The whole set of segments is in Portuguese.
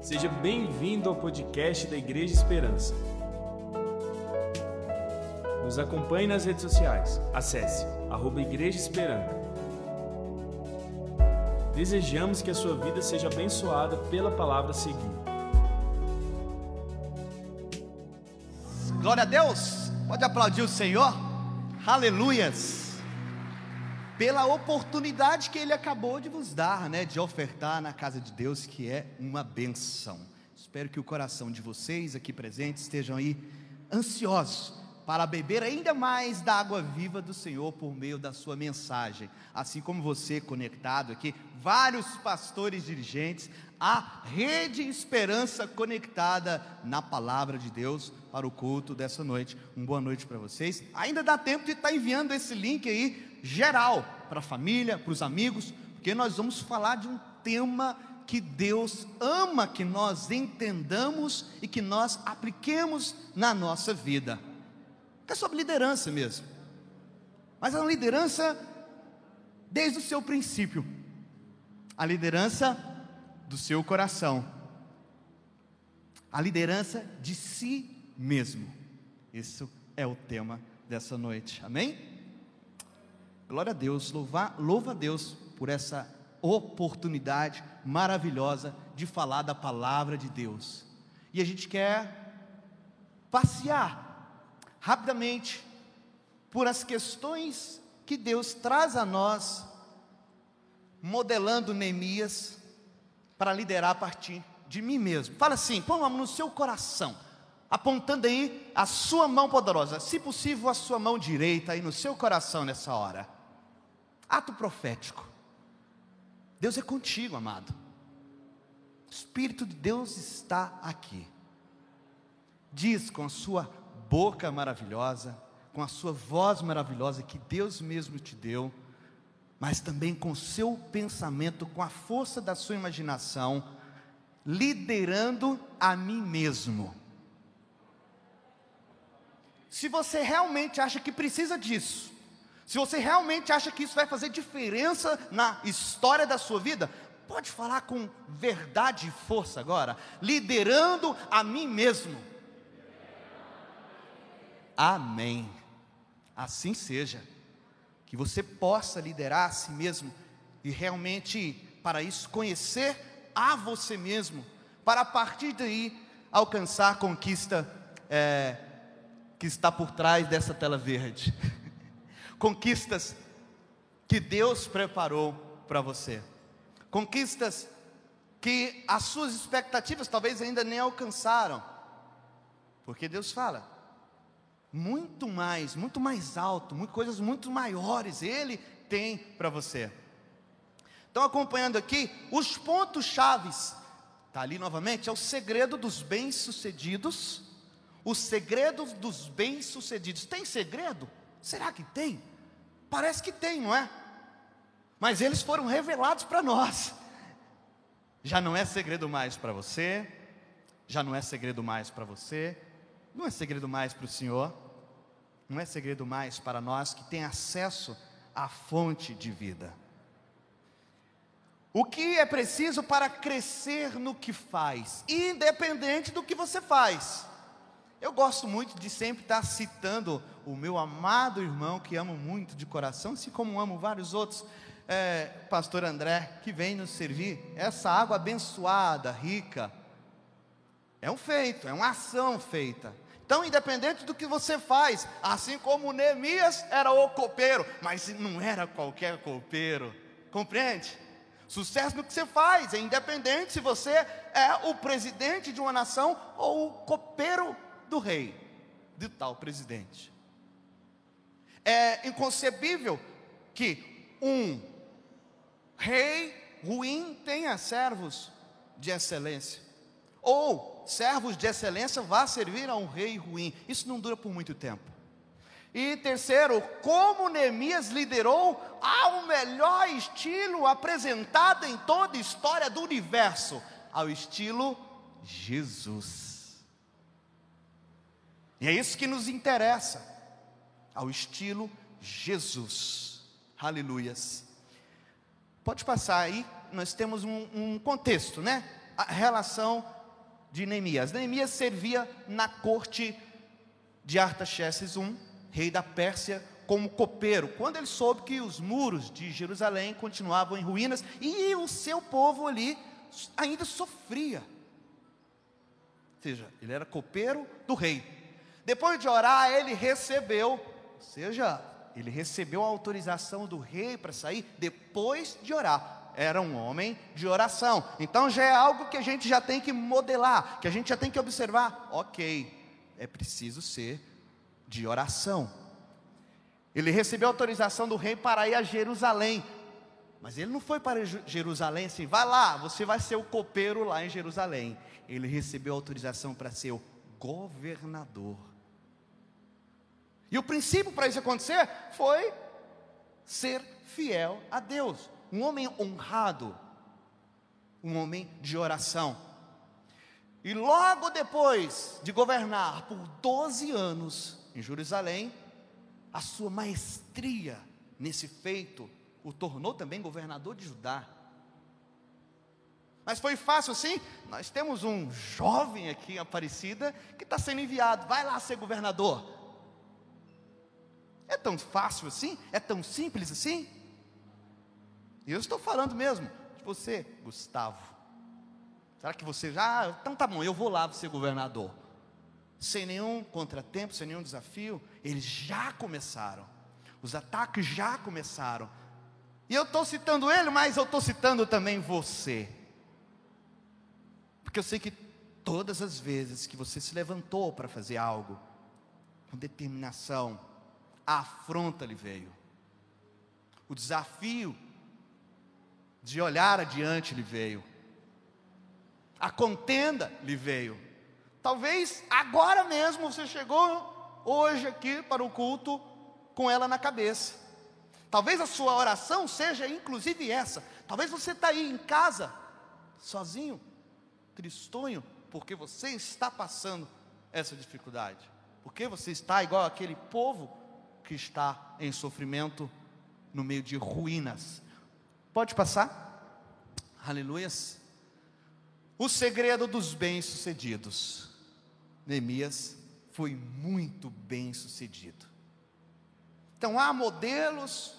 Seja bem-vindo ao podcast da Igreja Esperança. Nos acompanhe nas redes sociais. Acesse arroba Igreja Esperança. Desejamos que a sua vida seja abençoada pela palavra a seguir. Glória a Deus. Pode aplaudir o Senhor. Aleluias. Pela oportunidade que ele acabou de vos dar, né, de ofertar na casa de Deus, que é uma benção. Espero que o coração de vocês aqui presentes estejam aí ansiosos para beber ainda mais da água viva do Senhor por meio da sua mensagem. Assim como você conectado aqui, vários pastores dirigentes, a rede Esperança conectada na palavra de Deus para o culto dessa noite. Uma boa noite para vocês. Ainda dá tempo de estar enviando esse link aí geral para a família, para os amigos, porque nós vamos falar de um tema que Deus ama que nós entendamos e que nós apliquemos na nossa vida. É sobre liderança mesmo. Mas a liderança desde o seu princípio. A liderança do seu coração. A liderança de si mesmo. Isso é o tema dessa noite. Amém? Glória a Deus, louva, louva a Deus por essa oportunidade maravilhosa de falar da palavra de Deus. E a gente quer passear rapidamente por as questões que Deus traz a nós, modelando Neemias para liderar a partir de mim mesmo. Fala assim, põe uma mão no seu coração, apontando aí a sua mão poderosa, se possível a sua mão direita aí no seu coração nessa hora. Ato profético. Deus é contigo, amado. O Espírito de Deus está aqui. Diz com a sua boca maravilhosa, com a sua voz maravilhosa que Deus mesmo te deu, mas também com o seu pensamento, com a força da sua imaginação, liderando a mim mesmo. Se você realmente acha que precisa disso, se você realmente acha que isso vai fazer diferença na história da sua vida, pode falar com verdade e força agora, liderando a mim mesmo. Amém. Assim seja. Que você possa liderar a si mesmo e realmente, para isso, conhecer a você mesmo, para a partir daí alcançar a conquista é, que está por trás dessa tela verde. Conquistas que Deus preparou para você. Conquistas que as suas expectativas talvez ainda nem alcançaram. Porque Deus fala: muito mais, muito mais alto, muito, coisas muito maiores Ele tem para você. Então, acompanhando aqui, os pontos chaves, está ali novamente, é o segredo dos bem-sucedidos. O segredo dos bem-sucedidos. Tem segredo? Será que tem? Parece que tem, não é? Mas eles foram revelados para nós. Já não é segredo mais para você, já não é segredo mais para você, não é segredo mais para o Senhor, não é segredo mais para nós que tem acesso à fonte de vida. O que é preciso para crescer no que faz, independente do que você faz. Eu gosto muito de sempre estar citando o meu amado irmão, que amo muito de coração, assim como amo vários outros, é, Pastor André, que vem nos servir. Essa água abençoada, rica, é um feito, é uma ação feita. Então, independente do que você faz, assim como Neemias era o copeiro, mas não era qualquer copeiro, compreende? Sucesso no que você faz, é independente se você é o presidente de uma nação ou o copeiro do rei, de tal presidente. É inconcebível que um rei ruim tenha servos de excelência, ou servos de excelência vá servir a um rei ruim. Isso não dura por muito tempo. E terceiro, como Neemias liderou ao melhor estilo apresentado em toda a história do universo, ao estilo Jesus. E é isso que nos interessa, ao estilo Jesus. Aleluias. Pode passar aí, nós temos um, um contexto, né? a relação de Neemias. Neemias servia na corte de Artaxerxes I, rei da Pérsia, como copeiro, quando ele soube que os muros de Jerusalém continuavam em ruínas e o seu povo ali ainda sofria. Ou seja, ele era copeiro do rei. Depois de orar, ele recebeu, ou seja, ele recebeu a autorização do rei para sair depois de orar era um homem de oração. Então já é algo que a gente já tem que modelar, que a gente já tem que observar. Ok, é preciso ser de oração. Ele recebeu autorização do rei para ir a Jerusalém. Mas ele não foi para Jerusalém assim, vai lá, você vai ser o copeiro lá em Jerusalém. Ele recebeu autorização para ser o governador. E o princípio para isso acontecer foi ser fiel a Deus um homem honrado, um homem de oração. E logo depois de governar por 12 anos em Jerusalém, a sua maestria nesse feito o tornou também governador de Judá. Mas foi fácil assim? Nós temos um jovem aqui em Aparecida que está sendo enviado, vai lá ser governador. É tão fácil assim? É tão simples assim? E eu estou falando mesmo de você, Gustavo. Será que você já, ah, então tá bom, eu vou lá ser governador. Sem nenhum contratempo, sem nenhum desafio, eles já começaram. Os ataques já começaram. E eu estou citando ele, mas eu estou citando também você. Porque eu sei que todas as vezes que você se levantou para fazer algo, com determinação, a afronta lhe veio. O desafio de olhar adiante lhe veio. A contenda lhe veio. Talvez agora mesmo você chegou hoje aqui para o culto com ela na cabeça. Talvez a sua oração seja inclusive essa. Talvez você está aí em casa, sozinho, tristonho, porque você está passando essa dificuldade. Porque você está igual aquele povo que está em sofrimento no meio de ruínas. Pode passar? Aleluias. O segredo dos bem-sucedidos. Neemias foi muito bem-sucedido. Então há modelos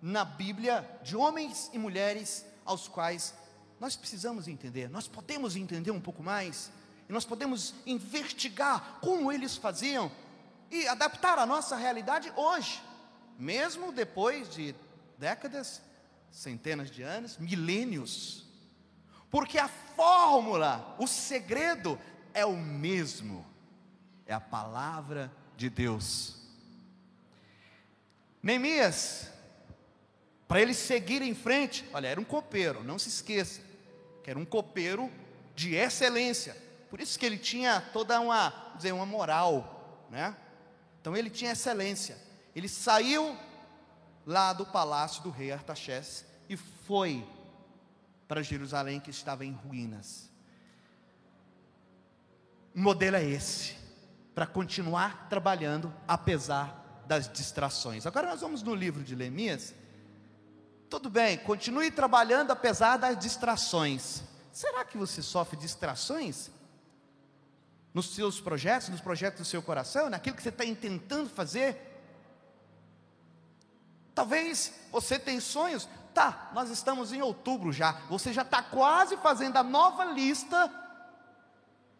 na Bíblia de homens e mulheres aos quais nós precisamos entender, nós podemos entender um pouco mais, e nós podemos investigar como eles faziam e adaptar a nossa realidade hoje, mesmo depois de décadas centenas de anos, milênios. Porque a fórmula, o segredo é o mesmo. É a palavra de Deus. Neemias, para ele seguir em frente, olha, era um copeiro, não se esqueça, que era um copeiro de excelência. Por isso que ele tinha toda uma, dizer, uma moral, né? Então ele tinha excelência. Ele saiu lá do palácio do rei Artaxerxes e foi para Jerusalém que estava em ruínas. O modelo é esse, para continuar trabalhando apesar das distrações. Agora nós vamos no livro de Neemias. Tudo bem, continue trabalhando apesar das distrações. Será que você sofre distrações? Nos seus projetos, nos projetos do seu coração, naquilo que você está tentando fazer? Talvez você tenha sonhos, tá, nós estamos em outubro já, você já está quase fazendo a nova lista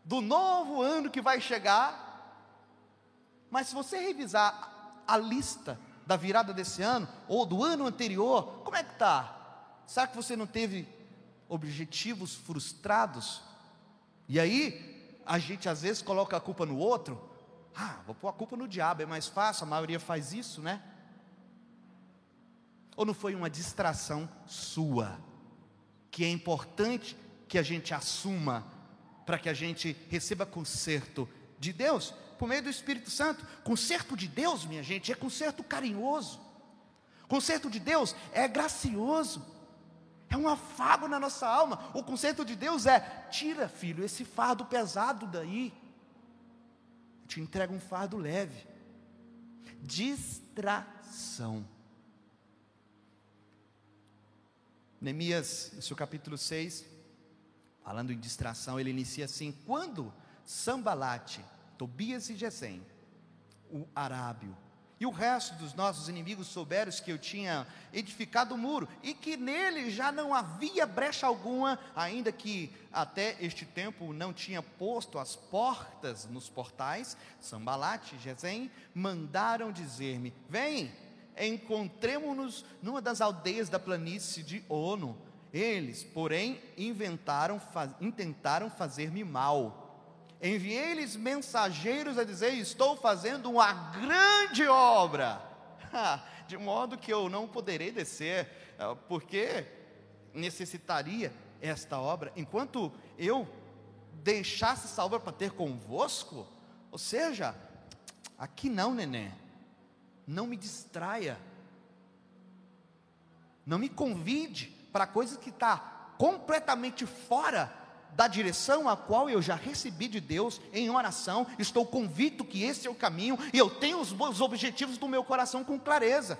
do novo ano que vai chegar. Mas se você revisar a lista da virada desse ano, ou do ano anterior, como é que está? Será que você não teve objetivos frustrados? E aí, a gente às vezes coloca a culpa no outro. Ah, vou pôr a culpa no diabo, é mais fácil, a maioria faz isso, né? Ou não foi uma distração sua? Que é importante que a gente assuma para que a gente receba conserto de Deus por meio do Espírito Santo. Conserto de Deus, minha gente, é conserto carinhoso. Conserto de Deus é gracioso. É um afago na nossa alma. O conserto de Deus é: tira, filho, esse fardo pesado daí. Te entrega um fardo leve. Distração. Neemias, no seu capítulo 6, Falando em distração, ele inicia assim: quando Sambalate, Tobias e Gesem, o arábio, e o resto dos nossos inimigos souberam que eu tinha edificado o muro e que nele já não havia brecha alguma, ainda que até este tempo não tinha posto as portas nos portais, Sambalate e Gesem mandaram dizer-me: Vem, encontremos-nos numa das aldeias da planície de Ono. Eles, porém, inventaram, faz, intentaram fazer-me mal Enviei-lhes mensageiros a dizer: Estou fazendo uma grande obra, de modo que eu não poderei descer, eh, porque necessitaria esta obra, enquanto eu deixasse essa obra para ter convosco. Ou seja, aqui não, neném, não me distraia, não me convide para coisa que está completamente fora da direção a qual eu já recebi de Deus em oração, estou convicto que esse é o caminho e eu tenho os, os objetivos do meu coração com clareza.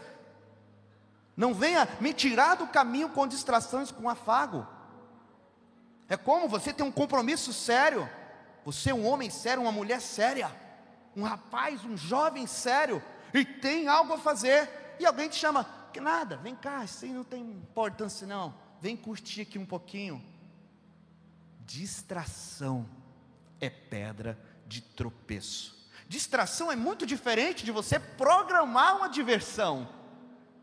Não venha me tirar do caminho com distrações, com afago. É como você tem um compromisso sério, você é um homem sério, uma mulher séria, um rapaz, um jovem sério, e tem algo a fazer, e alguém te chama, que nada, vem cá, isso aí não tem importância não, vem curtir aqui um pouquinho Distração é pedra de tropeço. Distração é muito diferente de você programar uma diversão.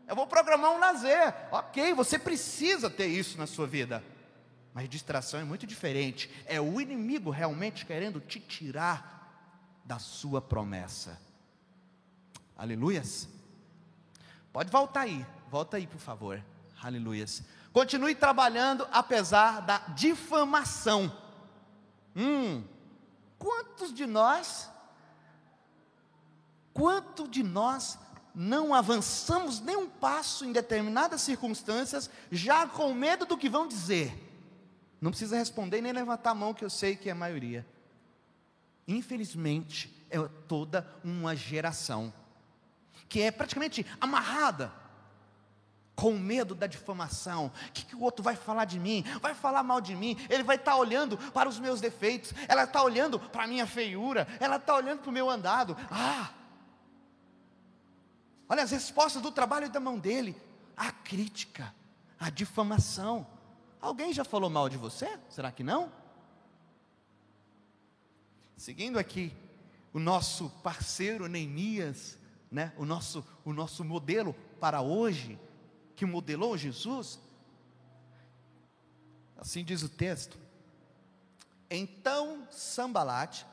Eu vou programar um lazer, ok, você precisa ter isso na sua vida. Mas distração é muito diferente. É o inimigo realmente querendo te tirar da sua promessa. Aleluias. Pode voltar aí, volta aí, por favor. Aleluias. Continue trabalhando apesar da difamação. Hum, quantos de nós, quanto de nós não avançamos nem um passo em determinadas circunstâncias, já com medo do que vão dizer? Não precisa responder nem levantar a mão, que eu sei que é a maioria. Infelizmente, é toda uma geração que é praticamente amarrada com medo da difamação. O que, que, o outro vai falar de mim? Vai falar mal de mim? Ele vai estar tá olhando para os meus defeitos, ela está olhando para a minha feiura, ela está olhando para o meu andado. Ah! Olha as respostas do trabalho da mão dele: a crítica, a difamação. Alguém já falou mal de você? Será que não? Seguindo aqui, o nosso parceiro Neemias, né, o, nosso, o nosso modelo para hoje, que modelou Jesus? Assim diz o texto. Então Sambalate,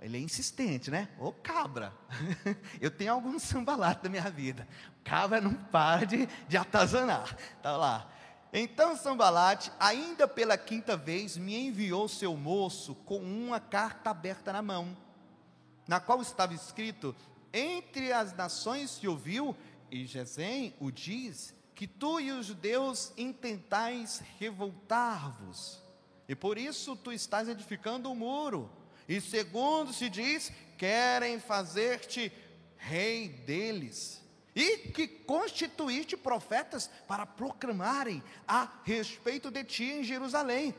ele é insistente, né? Ô cabra, eu tenho alguns sambalate na minha vida. Cabra não para de, de atazanar. Tá lá. Então Sambalate, ainda pela quinta vez, me enviou seu moço com uma carta aberta na mão, na qual estava escrito: Entre as nações se ouviu, e Gesem o diz, que tu e os judeus intentais revoltar-vos, e por isso tu estás edificando o um muro, e segundo se diz, querem fazer-te rei deles, e que constituíste profetas para proclamarem a respeito de ti em Jerusalém.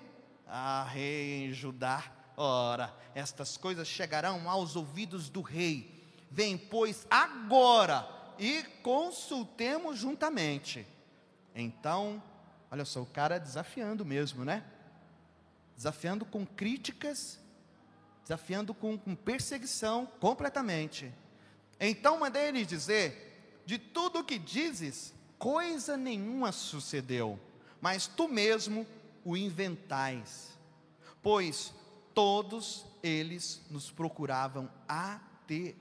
Ah, rei em Judá, ora, estas coisas chegarão aos ouvidos do rei. Vem, pois, agora e consultemos juntamente. Então, olha só, o cara desafiando mesmo, né? Desafiando com críticas, desafiando com, com perseguição completamente. Então mandei lhe dizer: de tudo o que dizes, coisa nenhuma sucedeu, mas tu mesmo o inventais, pois todos eles nos procuravam atemorizar.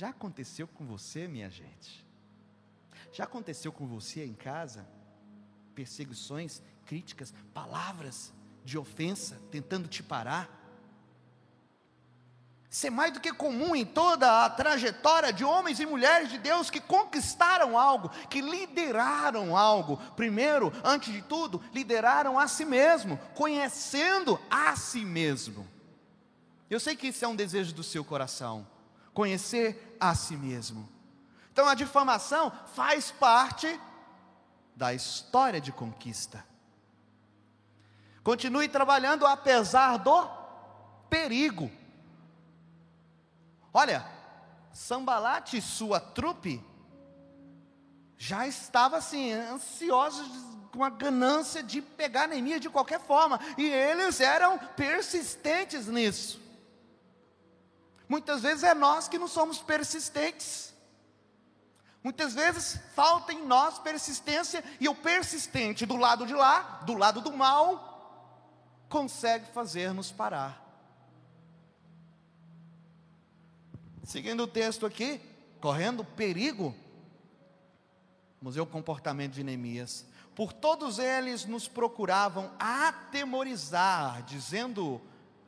Já aconteceu com você, minha gente? Já aconteceu com você em casa? Perseguições, críticas, palavras de ofensa tentando te parar? Isso é mais do que comum em toda a trajetória de homens e mulheres de Deus que conquistaram algo, que lideraram algo. Primeiro, antes de tudo, lideraram a si mesmo, conhecendo a si mesmo. Eu sei que isso é um desejo do seu coração conhecer a si mesmo. Então a difamação faz parte da história de conquista. Continue trabalhando apesar do perigo. Olha, Sambalate e sua trupe já estava assim, ansiosos com a ganância de pegar Neemias de qualquer forma, e eles eram persistentes nisso. Muitas vezes é nós que não somos persistentes. Muitas vezes falta em nós persistência, e o persistente do lado de lá, do lado do mal, consegue fazer-nos parar. Seguindo o texto aqui, correndo perigo, vamos ver o comportamento de Neemias. Por todos eles nos procuravam atemorizar, dizendo: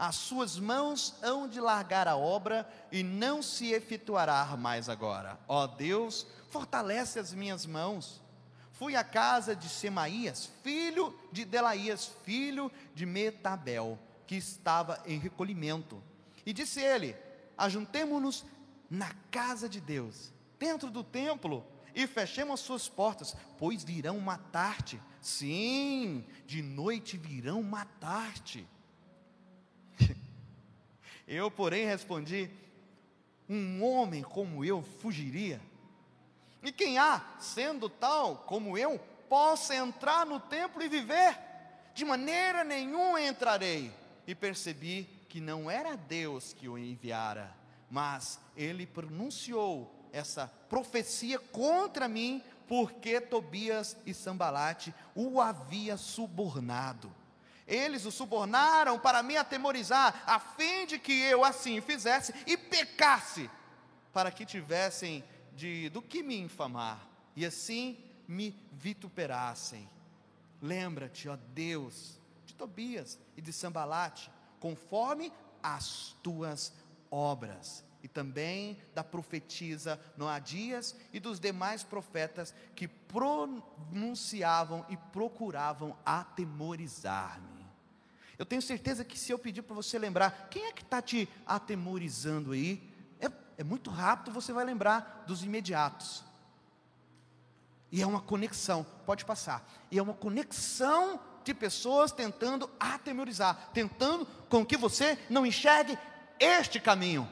As suas mãos hão de largar a obra e não se efetuará mais agora. Ó Deus, fortalece as minhas mãos fui à casa de Semaías, filho de Delaías, filho de Metabel, que estava em recolhimento. E disse ele: Ajuntemo-nos na casa de Deus, dentro do templo, e fechemos as suas portas, pois virão matar-te. Sim, de noite virão matar-te. Eu, porém, respondi: Um homem como eu fugiria e quem há, sendo tal como eu, possa entrar no templo e viver? De maneira nenhuma entrarei. E percebi que não era Deus que o enviara, mas ele pronunciou essa profecia contra mim, porque Tobias e Sambalate o havia subornado. Eles o subornaram para me atemorizar, a fim de que eu assim fizesse e pecasse, para que tivessem de, do que me infamar, e assim me vituperassem. Lembra-te, ó Deus, de Tobias e de Sambalate, conforme as tuas obras, e também da profetisa Noadias e dos demais profetas que pronunciavam e procuravam atemorizar-me. Eu tenho certeza que se eu pedir para você lembrar, quem é que está te atemorizando aí? é muito rápido, você vai lembrar dos imediatos. E é uma conexão, pode passar. E é uma conexão de pessoas tentando atemorizar, tentando com que você não enxergue este caminho.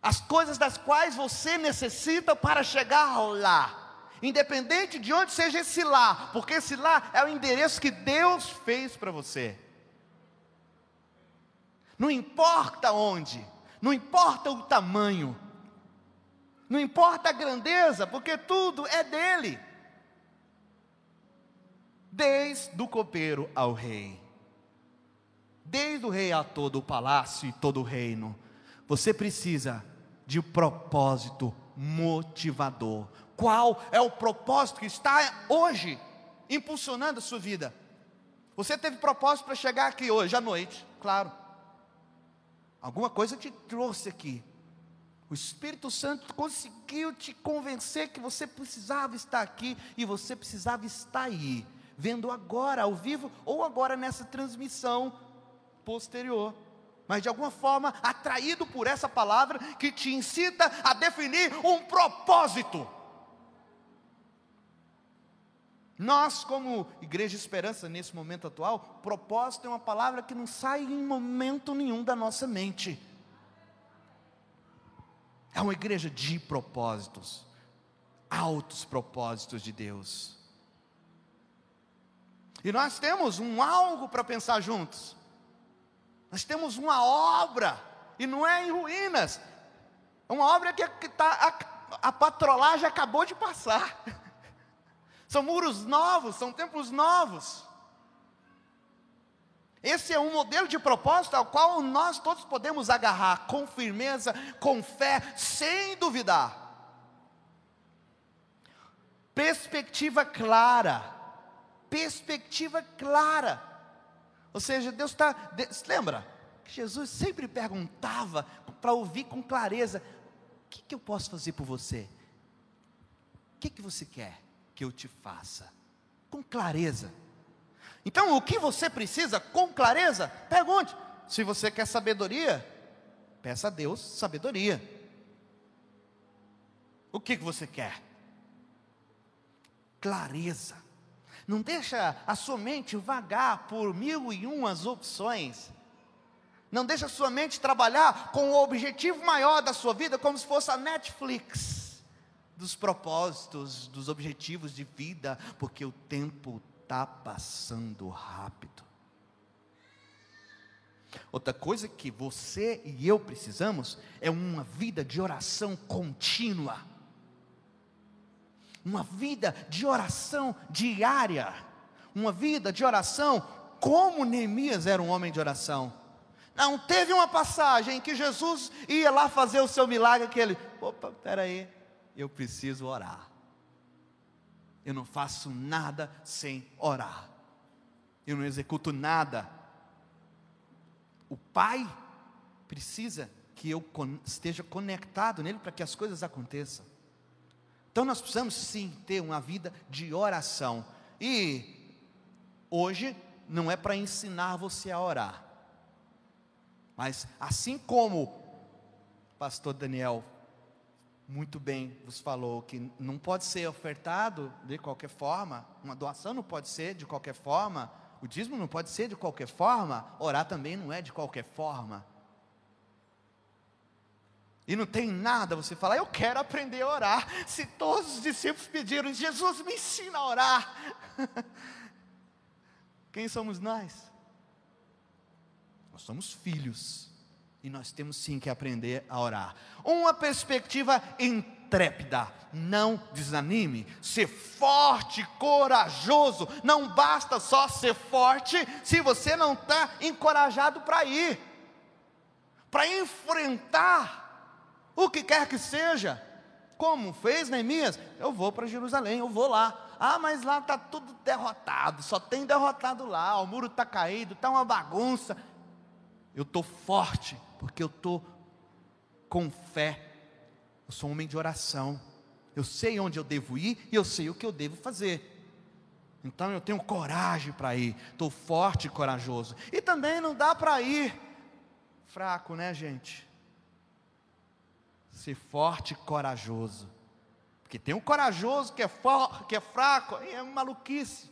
As coisas das quais você necessita para chegar lá. Independente de onde seja esse lá, porque esse lá é o endereço que Deus fez para você. Não importa onde, não importa o tamanho, não importa a grandeza, porque tudo é dele. Desde o copeiro ao rei, desde o rei a todo o palácio e todo o reino, você precisa de propósito motivador. Qual é o propósito que está hoje impulsionando a sua vida? Você teve propósito para chegar aqui hoje à noite, claro. Alguma coisa te trouxe aqui. O Espírito Santo conseguiu te convencer que você precisava estar aqui e você precisava estar aí, vendo agora ao vivo ou agora nessa transmissão posterior. Mas de alguma forma atraído por essa palavra que te incita a definir um propósito. Nós, como Igreja Esperança, nesse momento atual, propósito é uma palavra que não sai em momento nenhum da nossa mente. É uma igreja de propósitos, altos propósitos de Deus. E nós temos um algo para pensar juntos. Nós temos uma obra, e não é em ruínas, é uma obra que, que tá, a, a patrolagem acabou de passar. São muros novos, são templos novos. Esse é um modelo de propósito ao qual nós todos podemos agarrar com firmeza, com fé, sem duvidar. Perspectiva clara. Perspectiva clara. Ou seja, Deus está. Lembra? Que Jesus sempre perguntava para ouvir com clareza: O que, que eu posso fazer por você? O que, que você quer? Que eu te faça, com clareza. Então, o que você precisa com clareza? Pergunte. Se você quer sabedoria, peça a Deus sabedoria. O que, que você quer? clareza. Não deixa a sua mente vagar por mil e umas opções. Não deixa a sua mente trabalhar com o objetivo maior da sua vida, como se fosse a Netflix dos propósitos, dos objetivos de vida, porque o tempo está passando rápido. Outra coisa que você e eu precisamos é uma vida de oração contínua, uma vida de oração diária, uma vida de oração como Neemias era um homem de oração. Não, teve uma passagem em que Jesus ia lá fazer o seu milagre, que ele, opa, peraí, eu preciso orar. Eu não faço nada sem orar. Eu não executo nada. O Pai precisa que eu esteja conectado nele para que as coisas aconteçam. Então nós precisamos sim ter uma vida de oração. E hoje não é para ensinar você a orar. Mas assim como o pastor Daniel muito bem vos falou que não pode ser ofertado de qualquer forma, uma doação não pode ser de qualquer forma, o dízimo não pode ser de qualquer forma, orar também não é de qualquer forma. E não tem nada você falar, eu quero aprender a orar. Se todos os discípulos pediram, Jesus me ensina a orar. Quem somos nós? Nós somos filhos. E nós temos sim que aprender a orar. Uma perspectiva intrépida. Não desanime. Ser forte, corajoso. Não basta só ser forte se você não está encorajado para ir. Para enfrentar o que quer que seja. Como fez Neemias? Eu vou para Jerusalém, eu vou lá. Ah, mas lá está tudo derrotado, só tem derrotado lá, o muro está caído, está uma bagunça. Eu estou forte, porque eu estou com fé. Eu sou um homem de oração. Eu sei onde eu devo ir e eu sei o que eu devo fazer. Então eu tenho coragem para ir. Estou forte e corajoso. E também não dá para ir fraco, né, gente? Ser forte e corajoso. Porque tem um corajoso que é, for, que é fraco, é maluquice.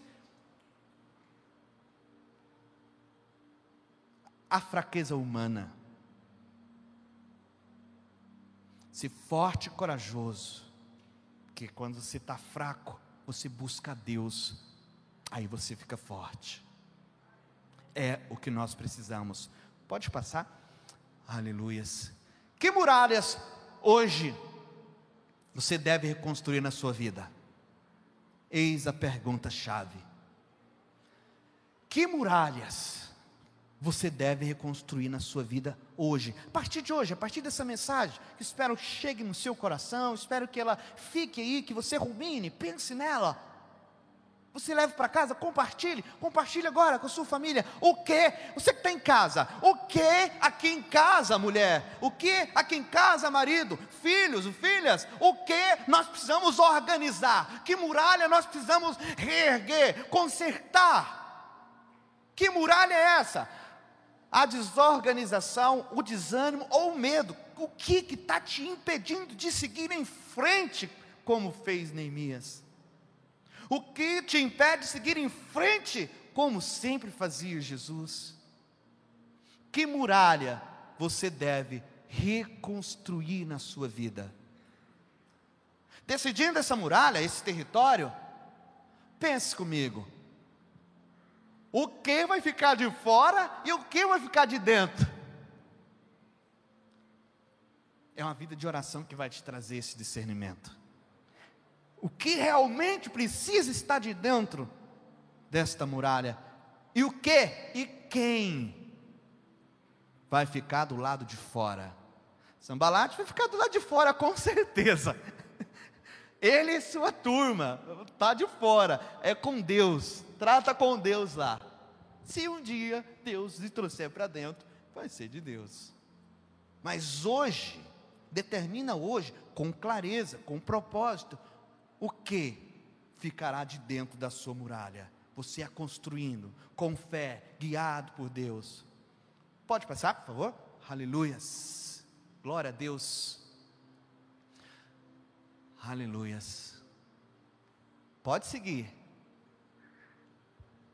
A fraqueza humana. Se forte e corajoso, que quando você está fraco, você busca a Deus, aí você fica forte. É o que nós precisamos. Pode passar? Aleluias. Que muralhas hoje você deve reconstruir na sua vida? Eis a pergunta-chave. Que muralhas você deve reconstruir na sua vida hoje. A partir de hoje, a partir dessa mensagem, que espero que chegue no seu coração, espero que ela fique aí, que você rumine, pense nela. Você leve para casa, compartilhe, compartilhe agora com a sua família. O que? Você que está em casa, o que aqui em casa, mulher? O que aqui em casa, marido? Filhos, filhas? O que nós precisamos organizar? Que muralha nós precisamos reerguer, consertar? Que muralha é essa? A desorganização, o desânimo ou o medo. O que está te impedindo de seguir em frente, como fez Neemias? O que te impede de seguir em frente, como sempre fazia Jesus? Que muralha você deve reconstruir na sua vida? Decidindo essa muralha, esse território, pense comigo o que vai ficar de fora e o que vai ficar de dentro. É uma vida de oração que vai te trazer esse discernimento. O que realmente precisa estar de dentro desta muralha? E o que e quem vai ficar do lado de fora? Sambalate vai ficar do lado de fora, com certeza. Ele e sua turma, está de fora, é com Deus, trata com Deus lá. Se um dia Deus lhe trouxer para dentro, vai ser de Deus. Mas hoje, determina hoje, com clareza, com propósito, o que ficará de dentro da sua muralha. Você a construindo, com fé, guiado por Deus. Pode passar, por favor? Aleluias. Glória a Deus. Aleluias. Pode seguir.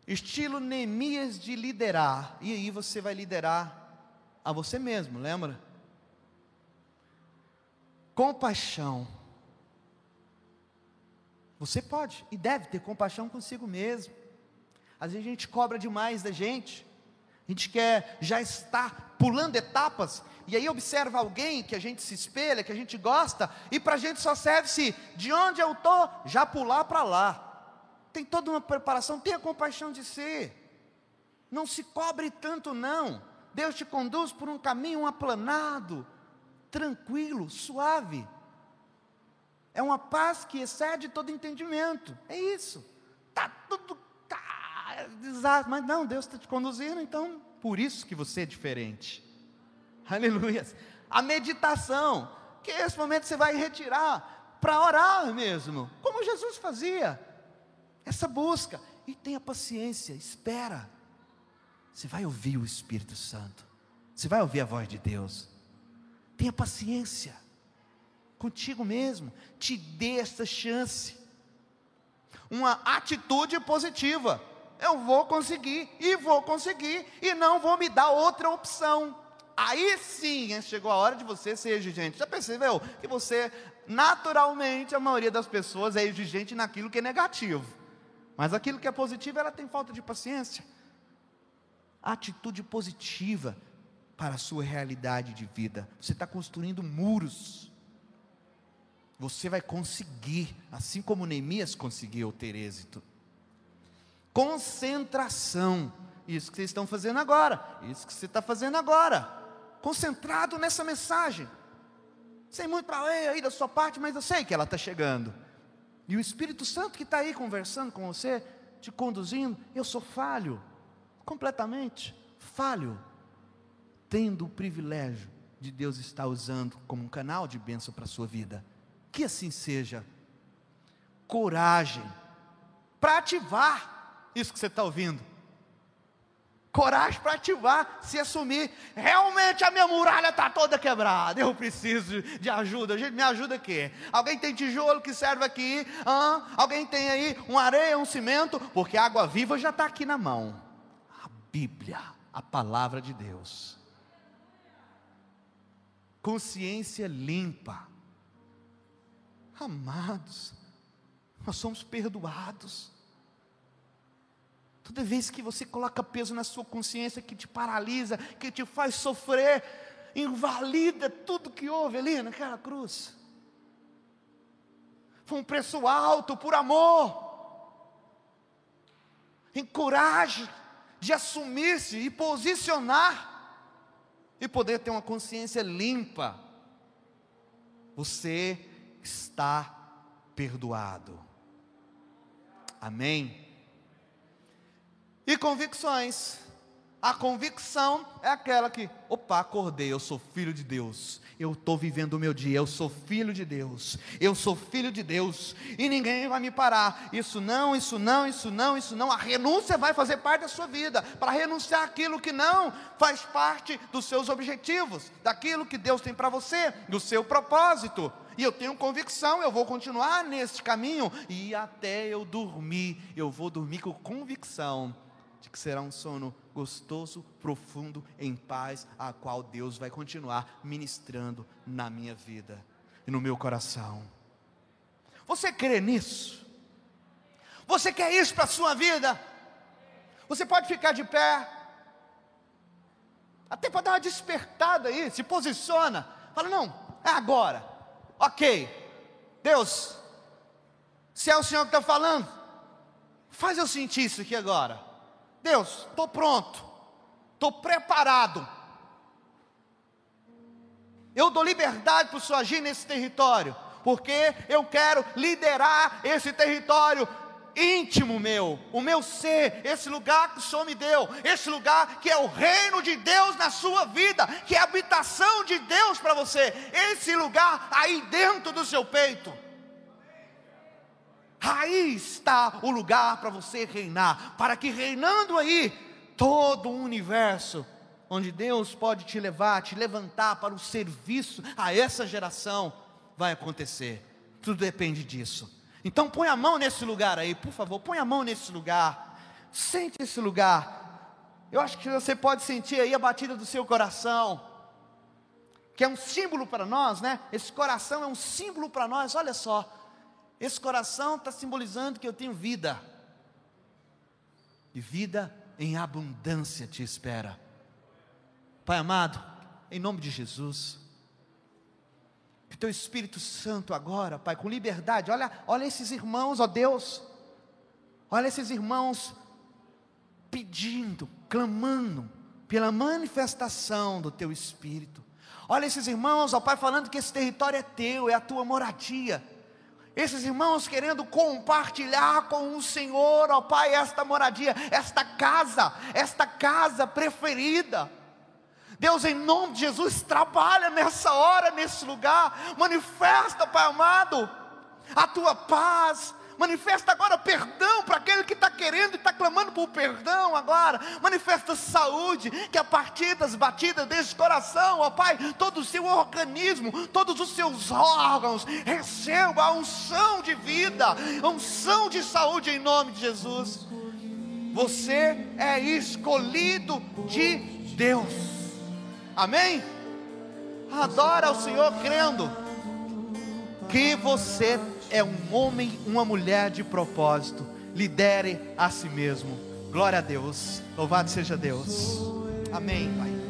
Estilo Neemias de liderar. E aí você vai liderar a você mesmo, lembra? Compaixão. Você pode e deve ter compaixão consigo mesmo. Às vezes a gente cobra demais da gente. A gente quer já estar pulando etapas e aí observa alguém que a gente se espelha, que a gente gosta, e para a gente só serve se de onde eu estou, já pular para lá. Tem toda uma preparação, tenha compaixão de si. Não se cobre tanto, não. Deus te conduz por um caminho aplanado, tranquilo, suave. É uma paz que excede todo entendimento. É isso. Tá tudo tá desastre, mas não, Deus está te conduzindo, então por isso que você é diferente. Aleluia. A meditação, que esse momento você vai retirar para orar mesmo, como Jesus fazia. Essa busca e tenha paciência, espera. Você vai ouvir o Espírito Santo. Você vai ouvir a voz de Deus. Tenha paciência contigo mesmo. Te dê essa chance. Uma atitude positiva. Eu vou conseguir e vou conseguir e não vou me dar outra opção. Aí sim chegou a hora de você ser exigente. Já percebeu que você, naturalmente, a maioria das pessoas é exigente naquilo que é negativo. Mas aquilo que é positivo, ela tem falta de paciência. Atitude positiva para a sua realidade de vida. Você está construindo muros. Você vai conseguir, assim como Neemias conseguiu ter êxito. Concentração. Isso que vocês estão fazendo agora. Isso que você está fazendo agora concentrado nessa mensagem. Sem muito para aí da sua parte, mas eu sei que ela está chegando. E o Espírito Santo que está aí conversando com você, te conduzindo, eu sou falho, completamente falho, tendo o privilégio de Deus estar usando como um canal de bênção para a sua vida. Que assim seja. Coragem para ativar isso que você está ouvindo coragem para ativar, se assumir. Realmente a minha muralha está toda quebrada. Eu preciso de ajuda. Gente, me ajuda aqui. Alguém tem tijolo que serve aqui? Alguém tem aí uma areia, um cimento? Porque a água viva já está aqui na mão. A Bíblia, a palavra de Deus. Consciência limpa. Amados, nós somos perdoados. Toda vez que você coloca peso na sua consciência que te paralisa, que te faz sofrer, invalida tudo que houve ali naquela cruz. Foi um preço alto por amor. Encoraje de assumir-se e posicionar e poder ter uma consciência limpa. Você está perdoado. Amém. E convicções. A convicção é aquela que, opa, acordei, eu sou filho de Deus, eu estou vivendo o meu dia, eu sou filho de Deus, eu sou filho de Deus, e ninguém vai me parar. Isso não, isso não, isso não, isso não. A renúncia vai fazer parte da sua vida, para renunciar aquilo que não faz parte dos seus objetivos, daquilo que Deus tem para você, do seu propósito. E eu tenho convicção, eu vou continuar nesse caminho, e até eu dormir, eu vou dormir com convicção de que será um sono gostoso, profundo, em paz, a qual Deus vai continuar ministrando na minha vida e no meu coração. Você crê nisso? Você quer isso para a sua vida? Você pode ficar de pé, até para dar uma despertada aí, se posiciona, fala: não, é agora, ok, Deus, se é o Senhor que está falando, faz eu sentir isso aqui agora. Deus, estou pronto, estou preparado. Eu dou liberdade para o Senhor agir nesse território, porque eu quero liderar esse território íntimo meu, o meu ser, esse lugar que o Senhor me deu, esse lugar que é o reino de Deus na sua vida, que é a habitação de Deus para você, esse lugar aí dentro do seu peito. Aí está o lugar para você reinar, para que reinando aí, todo o universo, onde Deus pode te levar, te levantar para o serviço a essa geração, vai acontecer. Tudo depende disso. Então põe a mão nesse lugar aí, por favor, põe a mão nesse lugar. Sente esse lugar. Eu acho que você pode sentir aí a batida do seu coração, que é um símbolo para nós, né? Esse coração é um símbolo para nós. Olha só, esse coração está simbolizando que eu tenho vida, e vida em abundância te espera. Pai amado, em nome de Jesus, que teu Espírito Santo agora, Pai, com liberdade, olha, olha esses irmãos, ó Deus, olha esses irmãos pedindo, clamando pela manifestação do teu Espírito. Olha esses irmãos, ó Pai, falando que esse território é teu, é a tua moradia. Esses irmãos querendo compartilhar com o Senhor, ó Pai, esta moradia, esta casa, esta casa preferida. Deus, em nome de Jesus, trabalha nessa hora, nesse lugar, manifesta, Pai amado, a tua paz, manifesta agora perdão para aquele que está querendo e está clamando por perdão agora, manifesta saúde, que a partir das batidas desse coração, ó Pai, todo o seu organismo, todos os seus órgãos, receba a unção de vida, a unção de saúde em nome de Jesus. Você é escolhido de Deus. Amém? Adora ao Senhor crendo que você é um homem, uma mulher de propósito. Lidere a si mesmo. Glória a Deus. Louvado seja Deus. Amém, Pai.